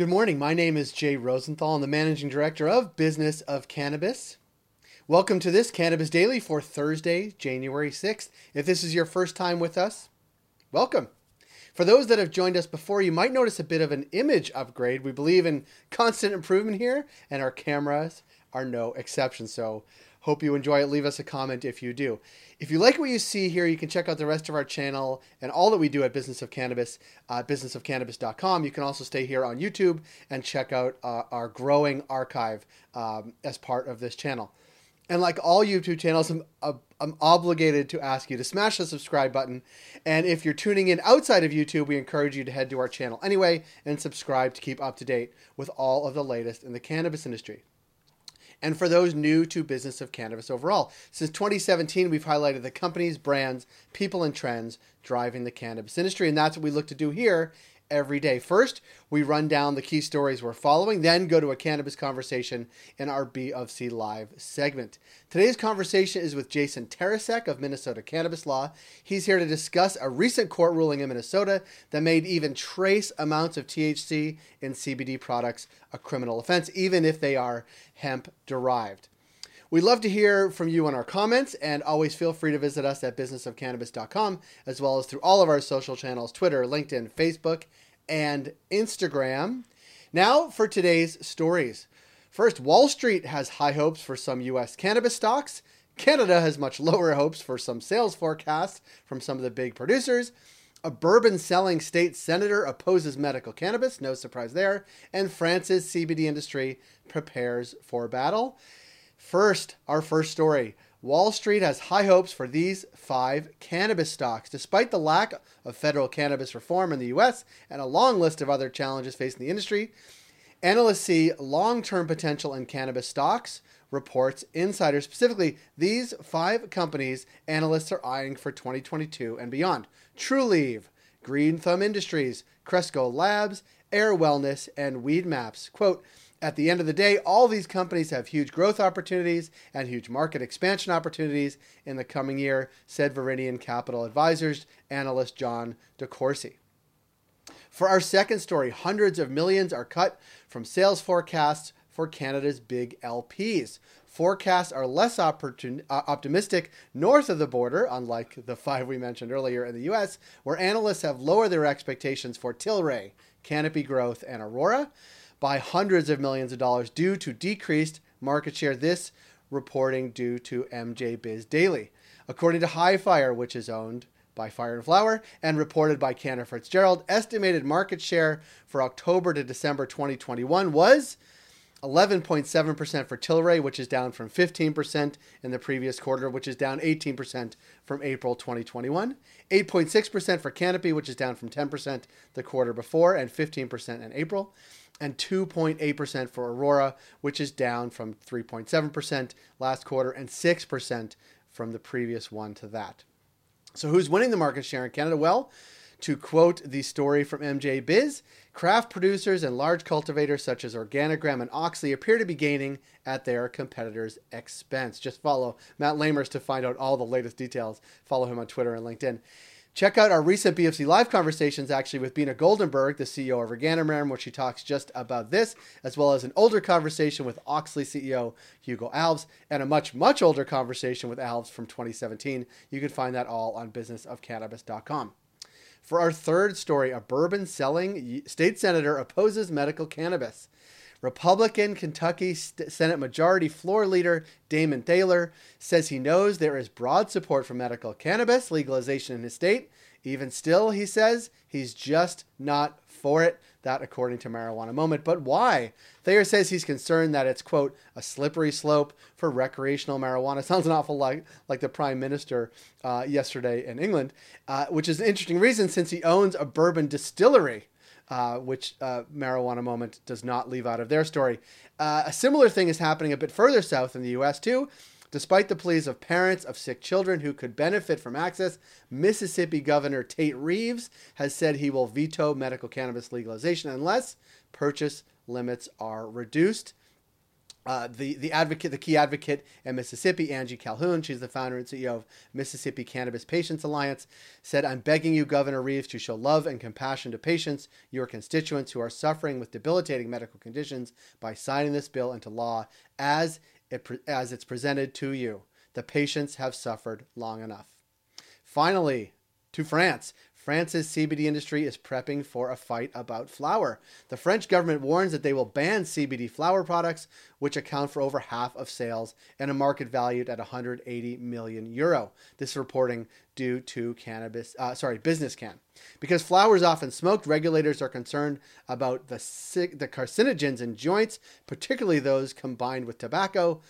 Good morning. My name is Jay Rosenthal. I'm the managing director of Business of Cannabis. Welcome to this Cannabis Daily for Thursday, January 6th. If this is your first time with us, welcome. For those that have joined us before, you might notice a bit of an image upgrade. We believe in constant improvement here, and our cameras are no exception. So, hope you enjoy it. Leave us a comment if you do. If you like what you see here, you can check out the rest of our channel and all that we do at Business of Cannabis, uh, businessofcannabis.com. You can also stay here on YouTube and check out uh, our growing archive um, as part of this channel. And like all YouTube channels, I'm, uh, I'm obligated to ask you to smash the subscribe button. And if you're tuning in outside of YouTube, we encourage you to head to our channel anyway and subscribe to keep up to date with all of the latest in the cannabis industry. And for those new to business of cannabis overall, since 2017, we've highlighted the companies, brands, people, and trends driving the cannabis industry. And that's what we look to do here every day. First, we run down the key stories we're following, then go to a cannabis conversation in our B of C Live segment. Today's conversation is with Jason Tarasek of Minnesota Cannabis Law. He's here to discuss a recent court ruling in Minnesota that made even trace amounts of THC in CBD products a criminal offense, even if they are hemp derived. We'd love to hear from you on our comments, and always feel free to visit us at businessofcannabis.com, as well as through all of our social channels Twitter, LinkedIn, Facebook, and Instagram. Now for today's stories. First, Wall Street has high hopes for some U.S. cannabis stocks. Canada has much lower hopes for some sales forecasts from some of the big producers. A bourbon selling state senator opposes medical cannabis, no surprise there. And France's CBD industry prepares for battle. First, our first story. Wall Street has high hopes for these five cannabis stocks. Despite the lack of federal cannabis reform in the U.S. and a long list of other challenges facing the industry, analysts see long term potential in cannabis stocks, reports Insider. Specifically, these five companies analysts are eyeing for 2022 and beyond Trulieve, Green Thumb Industries, Cresco Labs, Ayr Wellness, and Weedmaps. Quote, at the end of the day, all these companies have huge growth opportunities and huge market expansion opportunities in the coming year, said Viridian Capital Advisors analyst John DeCourcy. For our second story, hundreds of millions are cut from sales forecasts for Canada's big LPs. Forecasts are less opportun- uh, optimistic north of the border, unlike the five we mentioned earlier in the US, where analysts have lowered their expectations for Tilray, Canopy Growth, and Aurora by hundreds of millions of dollars due to decreased market share. This reporting due to MJ Biz Daily. According to Hifyre, which is owned by Fire and Flower and reported by Cantor Fitzgerald, estimated market share for October to December 2021 was 11.7% for Tilray, which is down from 15% in the previous quarter, which is down 18% from April 2021. 8.6% for Canopy, which is down from 10% the quarter before and 15% in April and 2.8% for Aurora, which is down from 3.7% last quarter and 6% from the previous one to that. So, who's winning the market share in Canada? Well, to quote the story from MJ Biz, craft producers and large cultivators such as Organigram and Auxly appear to be gaining at their competitors' expense. Just follow Matt Lamers to find out all the latest details. Follow him on Twitter and LinkedIn. Check out our recent BFC Live conversations, actually, with Beena Goldenberg, the CEO of Organigram, where she talks just about this, as well as an older conversation with Auxly CEO Hugo Alves, and a much, much older conversation with Alves from 2017. You can find that all on businessofcannabis.com. For our third story, a bourbon selling state senator opposes medical cannabis. Republican Kentucky Senate Majority Floor Leader Damon Thayer says he knows there is broad support for medical cannabis legalization in his state. Even still, he says he's just not for it. That, according to Marijuana Moment. But why? Thayer says he's concerned that it's, quote, a slippery slope for recreational marijuana. Sounds an awful lot like the Prime Minister uh, yesterday in England, uh, which is an interesting reason since he owns a bourbon distillery uh, which uh, Marijuana Moment does not leave out of their story. Uh, a similar thing is happening a bit further south in the U.S., too. Despite the pleas of parents of sick children who could benefit from access, Mississippi Governor Tate Reeves has said he will veto medical cannabis legalization unless purchase limits are reduced. Uh, the the advocate, the key advocate in Mississippi, Angie Calhoun, she's the founder and CEO of Mississippi Cannabis Patients Alliance, said, "I'm begging you, Governor Reeves, to show love and compassion to patients, your constituents who are suffering with debilitating medical conditions, by signing this bill into law as it as it's presented to you. The patients have suffered long enough." Finally, to France. France's CBD industry is prepping for a fight about flower. The French government warns that they will ban CBD flower products, which account for over half of sales and a market valued at 180 million euro. This reporting due to cannabis, uh, sorry, Business Can. Because flower is often smoked, regulators are concerned about the the carcinogens in joints, particularly those combined with tobacco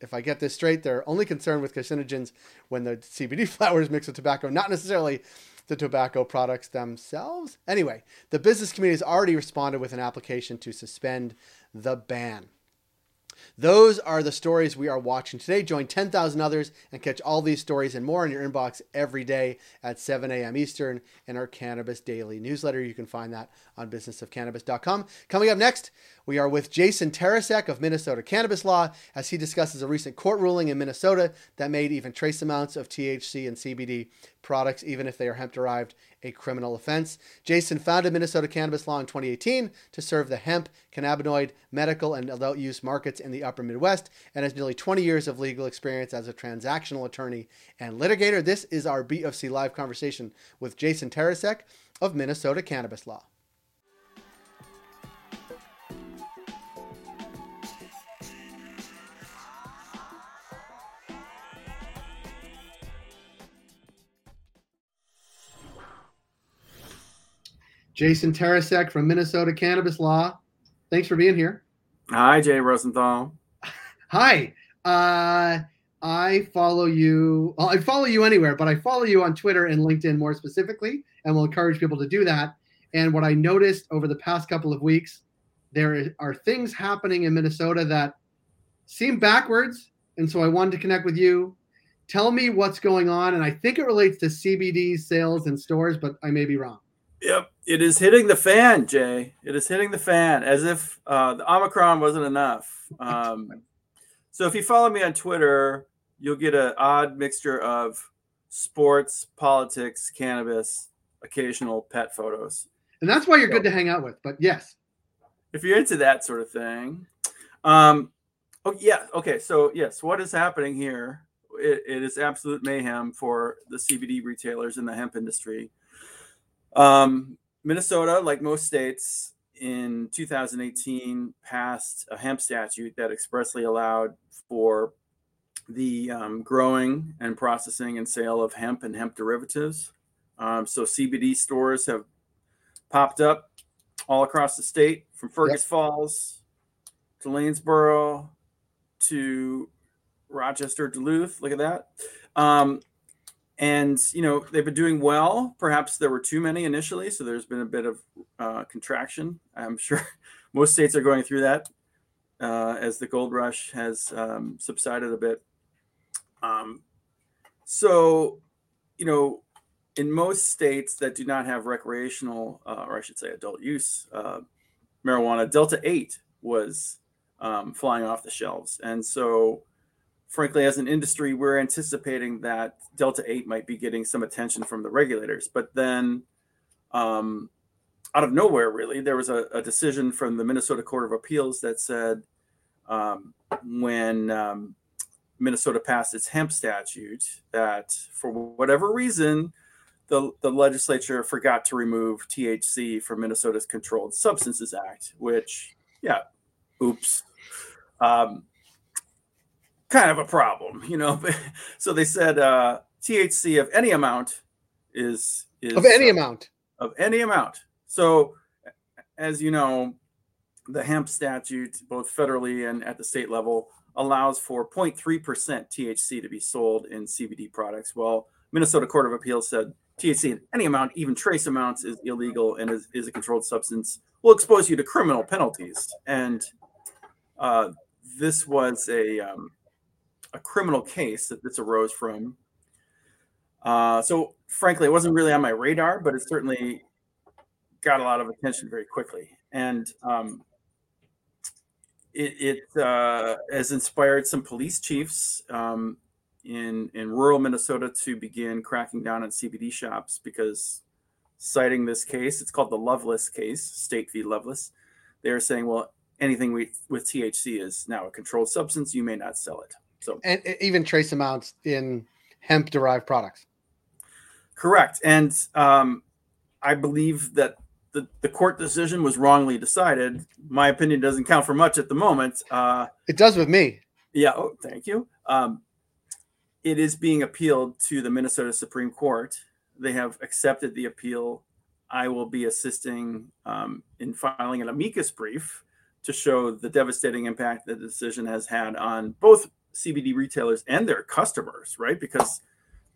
if I get this straight, they're only concerned with carcinogens when the CBD flower is mixed with tobacco, not necessarily the tobacco products themselves. Anyway, the business community has already responded with an application to suspend the ban. Those are the stories we are watching today. Join 10,000 others and catch all these stories and more in your inbox every day at 7 a.m. Eastern in our Cannabis Daily newsletter. You can find that on businessofcannabis.com. Coming up next, we are with Jason Tarasek of Minnesota Cannabis Law as he discusses a recent court ruling in Minnesota that made even trace amounts of THC and CBD products, even if they are hemp derived, a criminal offense. Jason founded Minnesota Cannabis Law in 2018 to serve the hemp, cannabinoid, medical, and adult use markets in the upper Midwest and has nearly 20 years of legal experience as a transactional attorney and litigator. This is our BFC Live conversation with Jason Tarasek of Minnesota Cannabis Law. Jason Tarasek from Minnesota Cannabis Law. Thanks for being here. Hi, Jay Rosenthal. Hi. Uh, I follow you. Well, I follow you anywhere, but I follow you on Twitter and LinkedIn more specifically, and will encourage people to do that. And what I noticed over the past couple of weeks, there are things happening in Minnesota that seem backwards. And so I wanted to connect with you. Tell me what's going on. And I think it relates to CBD sales and stores, but I may be wrong. Yep, it is hitting the fan, Jay. It is hitting the fan as if uh, the Omicron wasn't enough. Um, so if you follow me on Twitter, you'll get an odd mixture of sports, politics, cannabis, occasional pet photos. And that's why you're so, good to hang out with. But yes, if you're into that sort of thing. Um, oh yeah, okay. So yes, what is happening here? it, it is absolute mayhem for the CBD retailers in the hemp industry. Um, Minnesota, like most states, in 2018 passed a hemp statute that expressly allowed for the um, growing and processing and sale of hemp and hemp derivatives. Um, so CBD stores have popped up all across the state, from Fergus yep. Falls to Lanesboro to Rochester, Duluth. Look at that. Um, and you know they've been doing well. Perhaps there were too many initially, so there's been a bit of uh, contraction. I'm sure most states are going through that uh, as the gold rush has um, subsided a bit. Um, so, you know, in most states that do not have recreational, uh, or I should say, adult use uh, marijuana, Delta Eight was um, flying off the shelves, and so frankly, as an industry, we're anticipating that Delta 8 might be getting some attention from the regulators. But then, um, out of nowhere, really, there was a, a, decision from the Minnesota Court of Appeals that said um, when um, Minnesota passed its hemp statute, that for whatever reason, the, the legislature forgot to remove THC from Minnesota's Controlled Substances Act, which, yeah, oops. Um, kind of a problem, you know. so they said uh, THC of any amount is is of any uh, amount of any amount. So as you know, the hemp statute, both federally and at the state level, allows for 0.3% THC to be sold in CBD products. Well, Minnesota Court of Appeals said THC in any amount, even trace amounts, is illegal and is, is a controlled substance, will expose you to criminal penalties. And uh, this was a um, a criminal case that this arose from. Uh, so, frankly, it wasn't really on my radar, but it certainly got a lot of attention very quickly. And um, it, it uh, has inspired some police chiefs um, in in rural Minnesota to begin cracking down on CBD shops because citing this case, it's called the Loveless case, State v. Loveless. They're saying, well, anything with, with THC is now a controlled substance. You may not sell it. So and even trace amounts in hemp derived products. Correct. And um, I believe that the, the court decision was wrongly decided. My opinion doesn't count for much at the moment. Uh, it does with me. Yeah. Oh, thank you. Um, it is being appealed to the Minnesota Supreme Court. They have accepted the appeal. I will be assisting um, in filing an amicus brief to show the devastating impact the decision has had on both CBD retailers and their customers, right? Because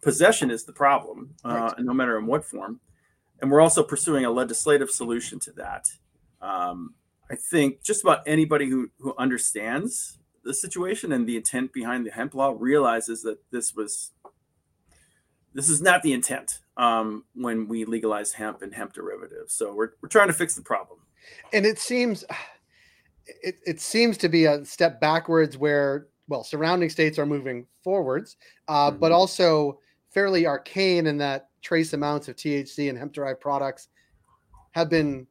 possession is the problem, uh, right. no matter in what form. And we're also pursuing a legislative solution to that. Um, I think just about anybody who, who understands the situation and the intent behind the hemp law realizes that this was this is not the intent um, when we legalize hemp and hemp derivatives. So we're, we're trying to fix the problem. And it seems it, it seems to be a step backwards where well surrounding states are moving forwards, uh, mm-hmm. but also fairly arcane in that trace amounts of THC and hemp derived products have been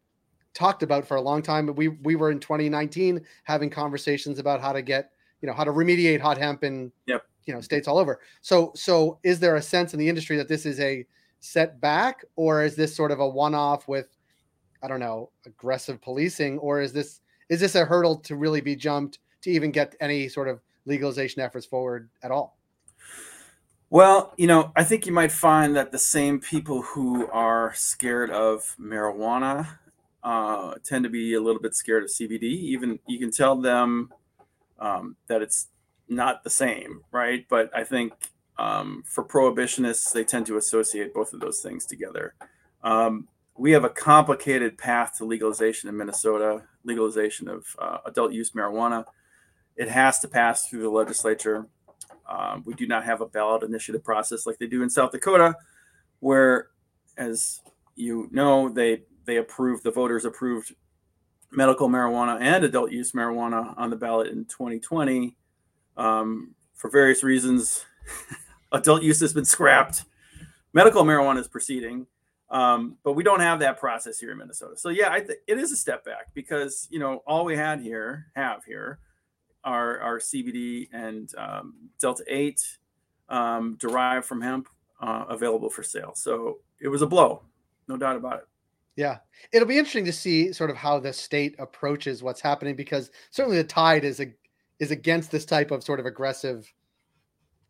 talked about for a long time. We we were in 2019 having conversations about how to get you know how to remediate hot hemp in yep. you know states all over. So so is there a sense in the industry that this is a setback, or is this sort of a one off with I don't know aggressive policing, or is this is this a hurdle to really be jumped to even get any sort of legalization efforts forward at all? Well, you know, I think you might find that the same people who are scared of marijuana uh, tend to be a little bit scared of CBD. Even you can tell them um, that it's not the same, right? But I think um, for prohibitionists, they tend to associate both of those things together. Um, we have a complicated path to legalization in Minnesota, legalization of uh, adult use marijuana. It has to pass through the legislature. Um, we do not have a ballot initiative process like they do in South Dakota, where, as you know, they they approved the voters approved medical marijuana and adult use marijuana on the ballot in 2020. Um, for various reasons, adult use has been scrapped. Medical marijuana is proceeding, um, but we don't have that process here in Minnesota. So yeah, th- it is a step back because you know all we had here have here our, our CBD and um, Delta 8 um, derived from hemp uh, available for sale. So it was a blow, no doubt about it. Yeah, it'll be interesting to see sort of how the state approaches what's happening because certainly the tide is a, is against this type of sort of aggressive,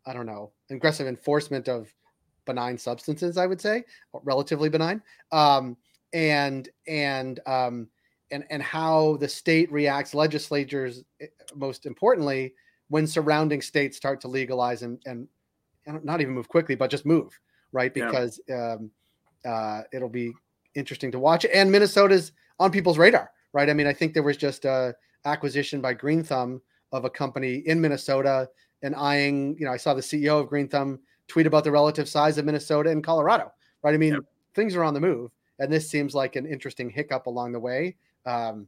I don't know, aggressive enforcement of benign substances. I would say relatively benign, um, and and um, and and how the state reacts, legislatures eh, most importantly, when surrounding states start to legalize and and, and not even move quickly, but just move right because yeah. um, uh, it'll be interesting to watch. And Minnesota's on people's radar, right? I mean, I think there was just a acquisition by Green Thumb of a company in Minnesota and eyeing, you know, I saw the CEO of Green Thumb tweet about the relative size of Minnesota and Colorado, right? I mean, yeah. things are on the move. And this seems like an interesting hiccup along the way um,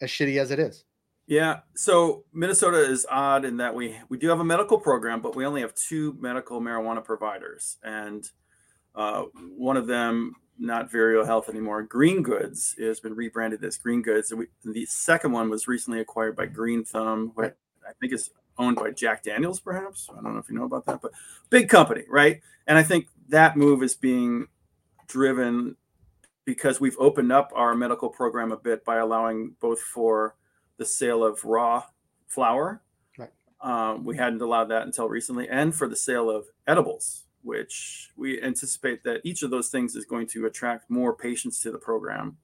as shitty as it is. Yeah. So Minnesota is odd in that we we do have a medical program, but we only have two medical marijuana providers, and uh, one of them not Vireo Health anymore. Green Goods has been rebranded as Green Goods. And we, the second one was recently acquired by Green Thumb, which I think is owned by Jack Daniels, perhaps. I don't know if you know about that, but big company, right? And I think that move is being driven because we've opened up our medical program a bit by allowing both for the sale of raw flower. Right. Um, we hadn't allowed that until recently, and for the sale of edibles, which we anticipate that each of those things is going to attract more patients to the program.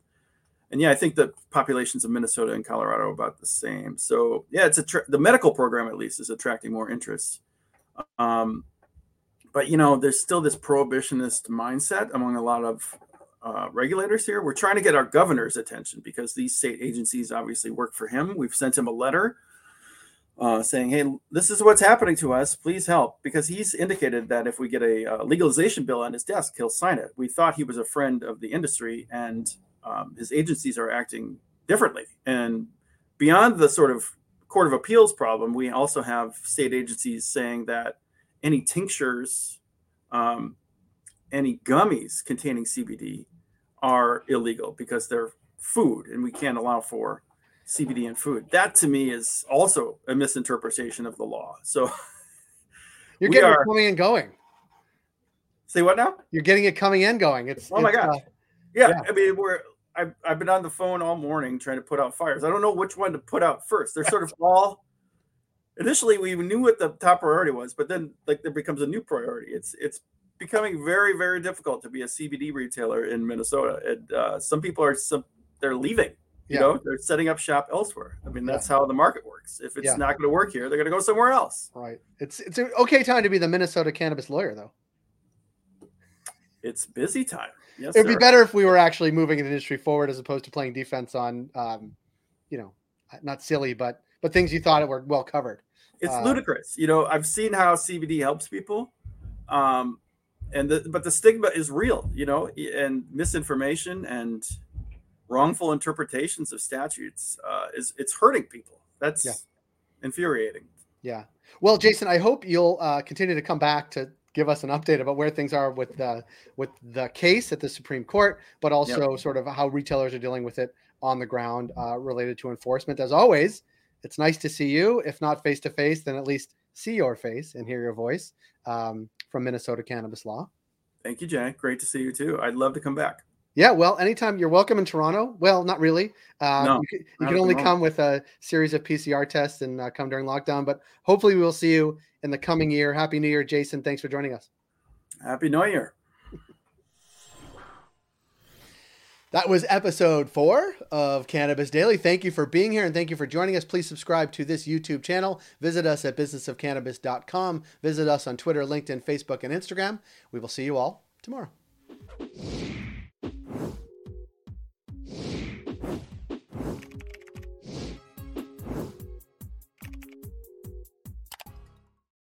And yeah, I think the populations of Minnesota and Colorado are about the same. So yeah, it's a tra- the medical program at least is attracting more interest. Um, but you know, there's still this prohibitionist mindset among a lot of uh, regulators here. We're trying to get our governor's attention because these state agencies obviously work for him. We've sent him a letter uh, saying, "Hey, this is what's happening to us. Please help," because he's indicated that if we get a, a legalization bill on his desk, he'll sign it. We thought he was a friend of the industry, and um, his agencies are acting differently. And beyond the sort of court of appeals problem, we also have state agencies saying that any tinctures, um, any gummies containing CBD are illegal because they're food and we can't allow for CBD in food. That to me is also a misinterpretation of the law. So you're getting are, it coming and going. Say what now? You're getting it coming and going. It's oh my gosh. Uh, yeah, yeah, I mean we're I've, I've been on the phone all morning trying to put out fires. I don't know which one to put out first. They're sort of all initially we knew what the top priority was, but then like there becomes a new priority. It's it's becoming very very difficult to be a CBD retailer in Minnesota, and uh, some people are some they're leaving. You yeah. know, they're setting up shop elsewhere. I mean, that's yeah. how the market works. If it's yeah. not going to work here, they're going to go somewhere else. Right. It's it's an okay time to be the Minnesota cannabis lawyer, though. It's busy time. Yes, it would be better if we were actually moving an industry forward as opposed to playing defense on, um, you know, not silly, but but things you thought it were well covered. It's uh, ludicrous. You know, I've seen how CBD helps people, um, and the, but the stigma is real. You know, and misinformation and wrongful interpretations of statutes uh, is it's hurting people. That's yeah. infuriating. Yeah. Well, Jason, I hope you'll uh, continue to come back to give us an update about where things are with the with the case at the Supreme Court, but also yep. sort of how retailers are dealing with it on the ground uh, related to enforcement. As always, it's nice to see you, if not face to face, then at least see your face and hear your voice um, from Minnesota Cannabis Law. Thank you, Jay. Great to see you too. I'd love to come back. Yeah, well, anytime you're welcome in Toronto. Well, not really. Um, no, you can, you can only come with a series of PCR tests and uh, come during lockdown. But hopefully, we will see you in the coming year. Happy New Year, Jason. Thanks for joining us. Happy New Year. That was episode four of Cannabis Daily. Thank you for being here and thank you for joining us. Please subscribe to this YouTube channel. Visit us at businessofcannabis.com. Visit us on Twitter, LinkedIn, Facebook, and Instagram. We will see you all tomorrow.